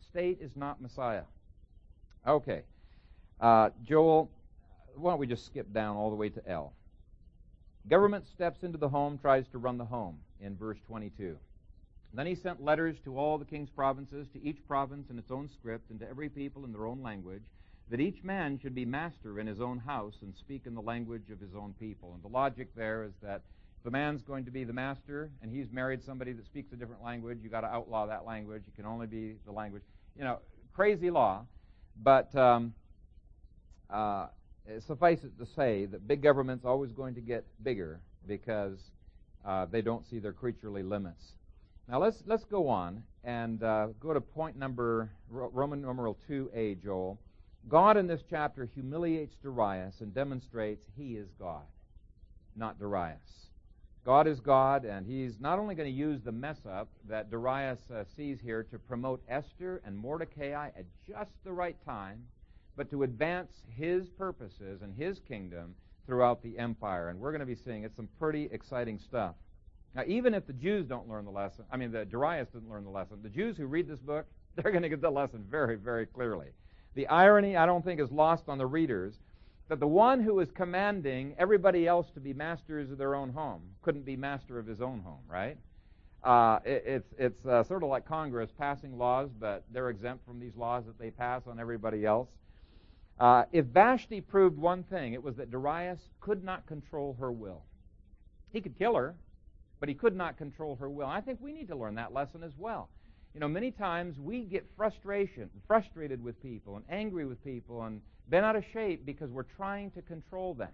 State is not Messiah. Okay. Uh, Joel, why don't we just skip down all the way to L? Government steps into the home, tries to run the home in verse 22. Then he sent letters to all the king's provinces, to each province in its own script, and to every people in their own language, that each man should be master in his own house and speak in the language of his own people. And the logic there is that if a man's going to be the master and he's married somebody that speaks a different language, you've got to outlaw that language. It can only be the language. You know, crazy law. But um, uh, suffice it to say that big government's always going to get bigger because uh, they don't see their creaturely limits. Now let's let's go on and uh, go to point number Roman numeral two a Joel. God in this chapter humiliates Darius and demonstrates he is God, not Darius. God is God, and he's not only going to use the mess up that Darius uh, sees here to promote Esther and Mordecai at just the right time but to advance his purposes and his kingdom throughout the empire. And we're going to be seeing it's some pretty exciting stuff. Now, even if the Jews don't learn the lesson, I mean, the Darius didn't learn the lesson, the Jews who read this book, they're going to get the lesson very, very clearly. The irony, I don't think, is lost on the readers that the one who is commanding everybody else to be masters of their own home couldn't be master of his own home, right? Uh, it, it's it's uh, sort of like Congress passing laws, but they're exempt from these laws that they pass on everybody else. Uh, if Vashti proved one thing, it was that Darius could not control her will. He could kill her, but he could not control her will. I think we need to learn that lesson as well. You know, many times we get frustration, frustrated with people and angry with people and bent out of shape because we're trying to control them.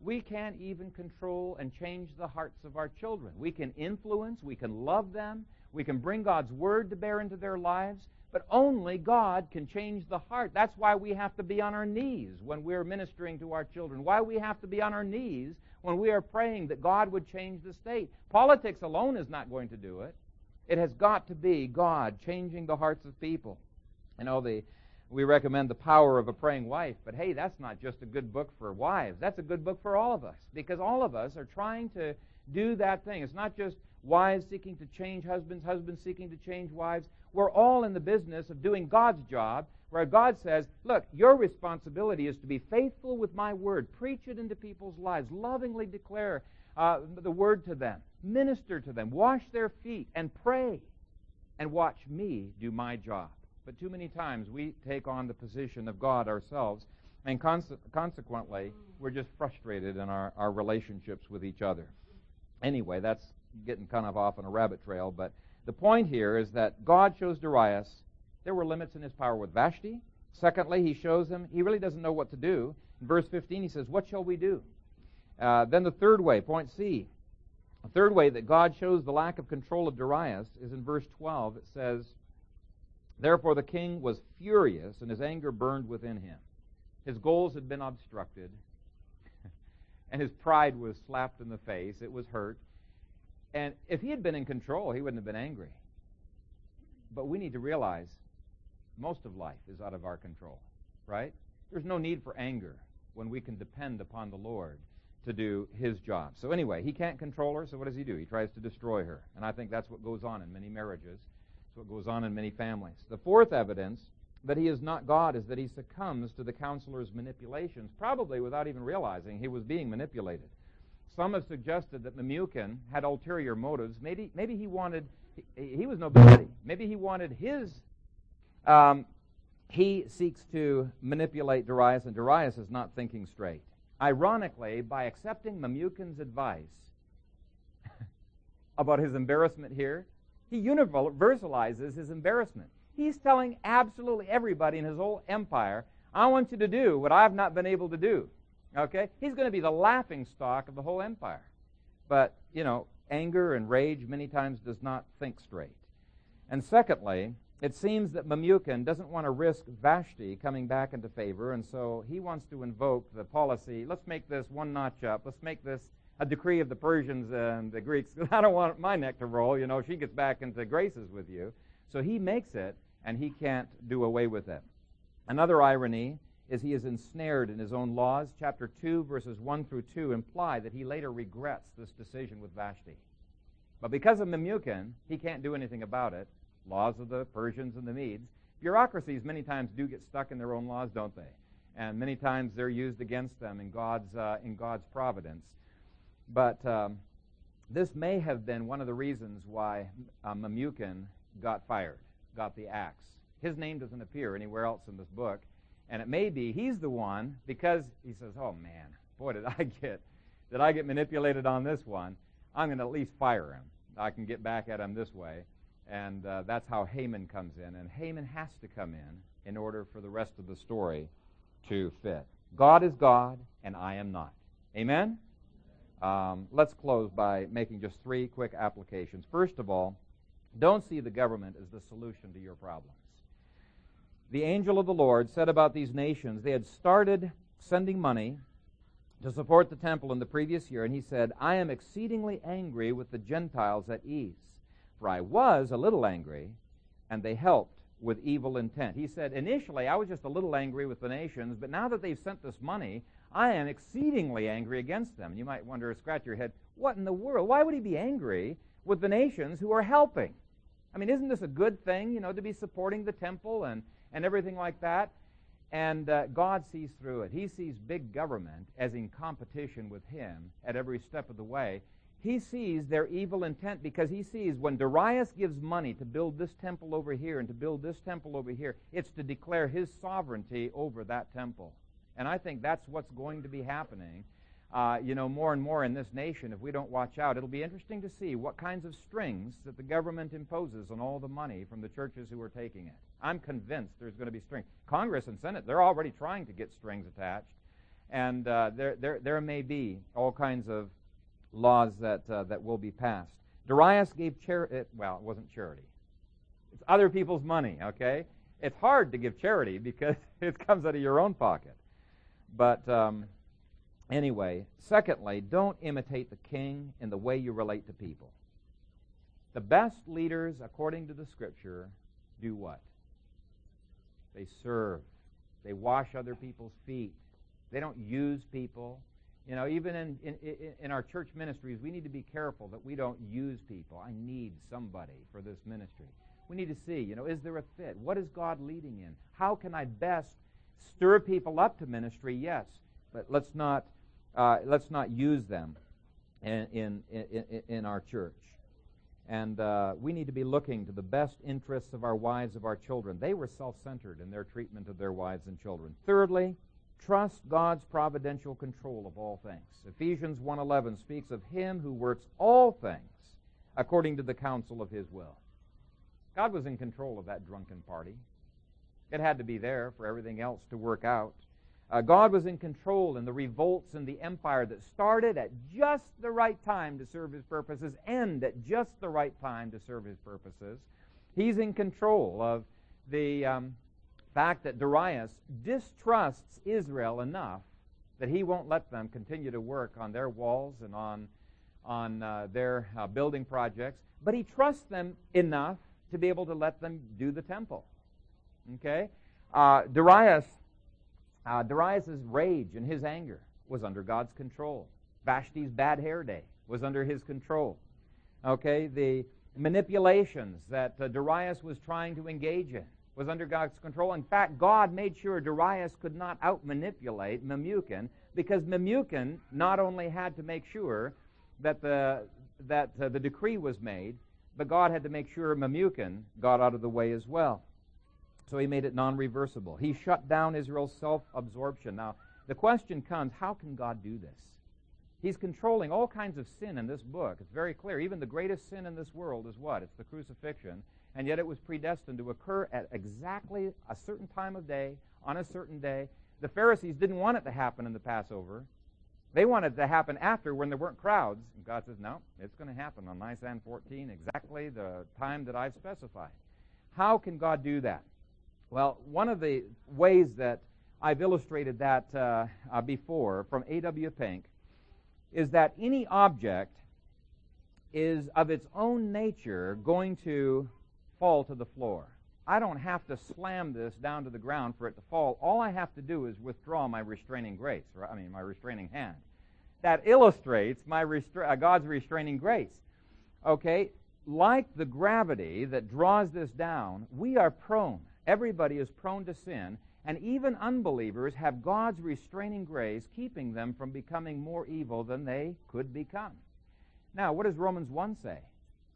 We can't even control and change the hearts of our children. We can influence, we can love them, we can bring God's word to bear into their lives, but only God can change the heart. That's why we have to be on our knees when we're ministering to our children. Why we have to be on our knees when we are praying that God would change the state. Politics alone is not going to do it. It has got to be God changing the hearts of people. You know, the, we recommend the power of a praying wife, but hey, that's not just a good book for wives. That's a good book for all of us because all of us are trying to do that thing. It's not just wives seeking to change husbands, husbands seeking to change wives. We're all in the business of doing God's job, where God says, Look, your responsibility is to be faithful with my word, preach it into people's lives, lovingly declare uh, the word to them, minister to them, wash their feet, and pray, and watch me do my job. But too many times we take on the position of God ourselves, and conse- consequently, we're just frustrated in our, our relationships with each other. Anyway, that's getting kind of off on a rabbit trail, but the point here is that God chose Darius there were limits in his power with Vashti. Secondly, he shows him he really doesn't know what to do. In verse 15, he says, What shall we do? Uh, then the third way, point C. The third way that God shows the lack of control of Darius is in verse 12. It says, Therefore the king was furious, and his anger burned within him. His goals had been obstructed, and his pride was slapped in the face. It was hurt. And if he had been in control, he wouldn't have been angry. But we need to realize most of life is out of our control, right? There's no need for anger when we can depend upon the Lord to do his job. So, anyway, he can't control her, so what does he do? He tries to destroy her. And I think that's what goes on in many marriages. It's what goes on in many families. The fourth evidence that he is not God is that he succumbs to the counselor's manipulations, probably without even realizing he was being manipulated. Some have suggested that Memucan had ulterior motives. Maybe, maybe he wanted, he, he was nobility. Maybe he wanted his, um, he seeks to manipulate Darius, and Darius is not thinking straight. Ironically, by accepting Memucan's advice about his embarrassment here, he universalizes his embarrassment. He's telling absolutely everybody in his whole empire, I want you to do what I've not been able to do. Okay? He's going to be the laughing stock of the whole empire. But, you know, anger and rage many times does not think straight. And secondly, it seems that Memucan doesn't want to risk Vashti coming back into favor, and so he wants to invoke the policy let's make this one notch up. Let's make this a decree of the Persians and the Greeks. I don't want my neck to roll. You know, she gets back into graces with you. So he makes it, and he can't do away with it. Another irony is he is ensnared in his own laws. Chapter 2, verses 1 through 2 imply that he later regrets this decision with Vashti. But because of Memucan, he can't do anything about it. Laws of the Persians and the Medes. Bureaucracies many times do get stuck in their own laws, don't they? And many times they're used against them in God's, uh, in God's providence. But um, this may have been one of the reasons why uh, got fired, got the axe. His name doesn't appear anywhere else in this book. And it may be he's the one because he says, "Oh man, boy, did I get did I get manipulated on this one? I'm going to at least fire him. I can get back at him this way." And uh, that's how Haman comes in. And Haman has to come in in order for the rest of the story to fit. God is God, and I am not. Amen? Um, let's close by making just three quick applications. First of all, don't see the government as the solution to your problems the angel of the Lord said about these nations, they had started sending money to support the temple in the previous year, and he said, I am exceedingly angry with the Gentiles at ease. For I was a little angry, and they helped with evil intent. He said, Initially, I was just a little angry with the nations, but now that they've sent this money, I am exceedingly angry against them. You might wonder, scratch your head, what in the world? Why would he be angry with the nations who are helping? I mean, isn't this a good thing, you know, to be supporting the temple and, and everything like that. And uh, God sees through it. He sees big government as in competition with Him at every step of the way. He sees their evil intent because he sees when Darius gives money to build this temple over here and to build this temple over here, it's to declare his sovereignty over that temple. And I think that's what's going to be happening uh, you know, more and more in this nation if we don't watch out. It'll be interesting to see what kinds of strings that the government imposes on all the money from the churches who are taking it. I'm convinced there's going to be strings. Congress and Senate, they're already trying to get strings attached. And uh, there, there, there may be all kinds of laws that, uh, that will be passed. Darius gave charity, well, it wasn't charity. It's other people's money, okay? It's hard to give charity because it comes out of your own pocket. But um, Anyway, secondly, don't imitate the king in the way you relate to people. The best leaders, according to the scripture, do what? They serve. They wash other people's feet. They don't use people. You know, even in, in, in our church ministries, we need to be careful that we don't use people. I need somebody for this ministry. We need to see, you know, is there a fit? What is God leading in? How can I best stir people up to ministry? Yes, but let's not uh, let's not use them. in, in, in, in our church. And uh, we need to be looking to the best interests of our wives, of our children. They were self centered in their treatment of their wives and children. Thirdly, trust God's providential control of all things. Ephesians 1:11 speaks of him who works all things according to the counsel of his will. God was in control of that drunken party. It had to be there for everything else to work out. Uh, God was in control in the revolts in the empire that started at just the right time to serve his purposes, end at just the right time to serve his purposes. He's in control of the um, fact that Darius distrusts Israel enough that he won't let them continue to work on their walls and on, on uh, their uh, building projects, but he trusts them enough to be able to let them do the temple. Okay? Uh, Darius uh, Darius' rage and his anger was under God's control. Vashti's bad hair day was under his control. Okay, the manipulations that uh, Darius was trying to engage in was under God's control. In fact, God made sure Darius could not outmanipulate Memucan because Memucan not only had to make sure that the that uh, the decree was made, but God had to make sure Memucan got out of the way as well. So he made it non reversible. He shut down Israel's self absorption. Now, the question comes how can God do this? He's controlling all kinds of sin in this book. It's very clear. Even the greatest sin in this world is what? It's the crucifixion. And yet it was predestined to occur at exactly a certain time of day, on a certain day. The Pharisees didn't want it to happen in the Passover. They wanted it to happen after when there weren't crowds. And God says, no, it's going to happen on Nisan 14, exactly the time that I've specified. How can God do that? Well, one of the ways that I've illustrated that uh, uh, before from A.W. Pink is that any object is of its own nature going to fall to the floor. I don't have to slam this down to the ground for it to fall. All I have to do is withdraw my restraining grace, or, I mean, my restraining hand. That illustrates my restra- uh, God's restraining grace. Okay, like the gravity that draws this down, we are prone Everybody is prone to sin, and even unbelievers have God's restraining grace keeping them from becoming more evil than they could become. Now, what does Romans 1 say?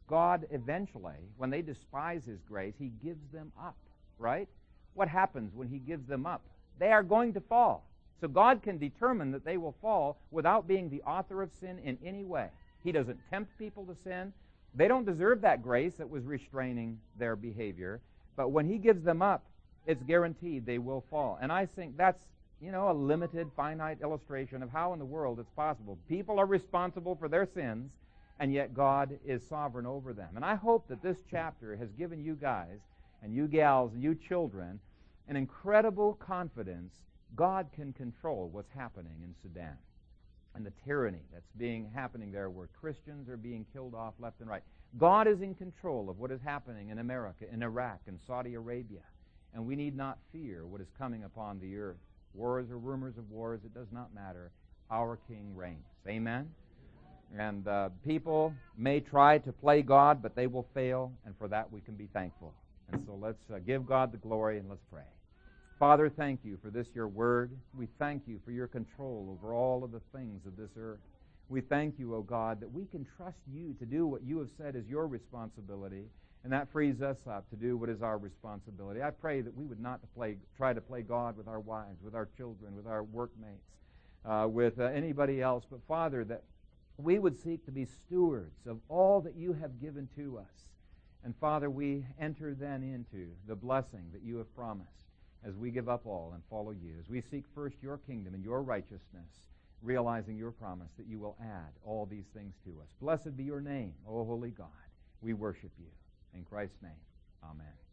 God eventually, when they despise his grace, he gives them up, right? What happens when he gives them up? They are going to fall. So God can determine that they will fall without being the author of sin in any way. He doesn't tempt people to sin. They don't deserve that grace that was restraining their behavior. But when he gives them up, it's guaranteed they will fall. And I think that's, you know, a limited, finite illustration of how in the world it's possible. People are responsible for their sins, and yet God is sovereign over them. And I hope that this chapter has given you guys and you gals and you children an incredible confidence God can control what's happening in Sudan and the tyranny that's being happening there where Christians are being killed off left and right. God is in control of what is happening in America, in Iraq, and Saudi Arabia. And we need not fear what is coming upon the earth. Wars or rumors of wars, it does not matter. Our King reigns. Amen? And uh, people may try to play God, but they will fail, and for that we can be thankful. And so let's uh, give God the glory and let's pray. Father, thank you for this, your word. We thank you for your control over all of the things of this earth. We thank you, O oh God, that we can trust you to do what you have said is your responsibility, and that frees us up to do what is our responsibility. I pray that we would not play, try to play God with our wives, with our children, with our workmates, uh, with uh, anybody else, but Father, that we would seek to be stewards of all that you have given to us. And Father, we enter then into the blessing that you have promised as we give up all and follow you, as we seek first your kingdom and your righteousness realizing your promise that you will add all these things to us. Blessed be your name, O holy God. We worship you. In Christ's name, amen.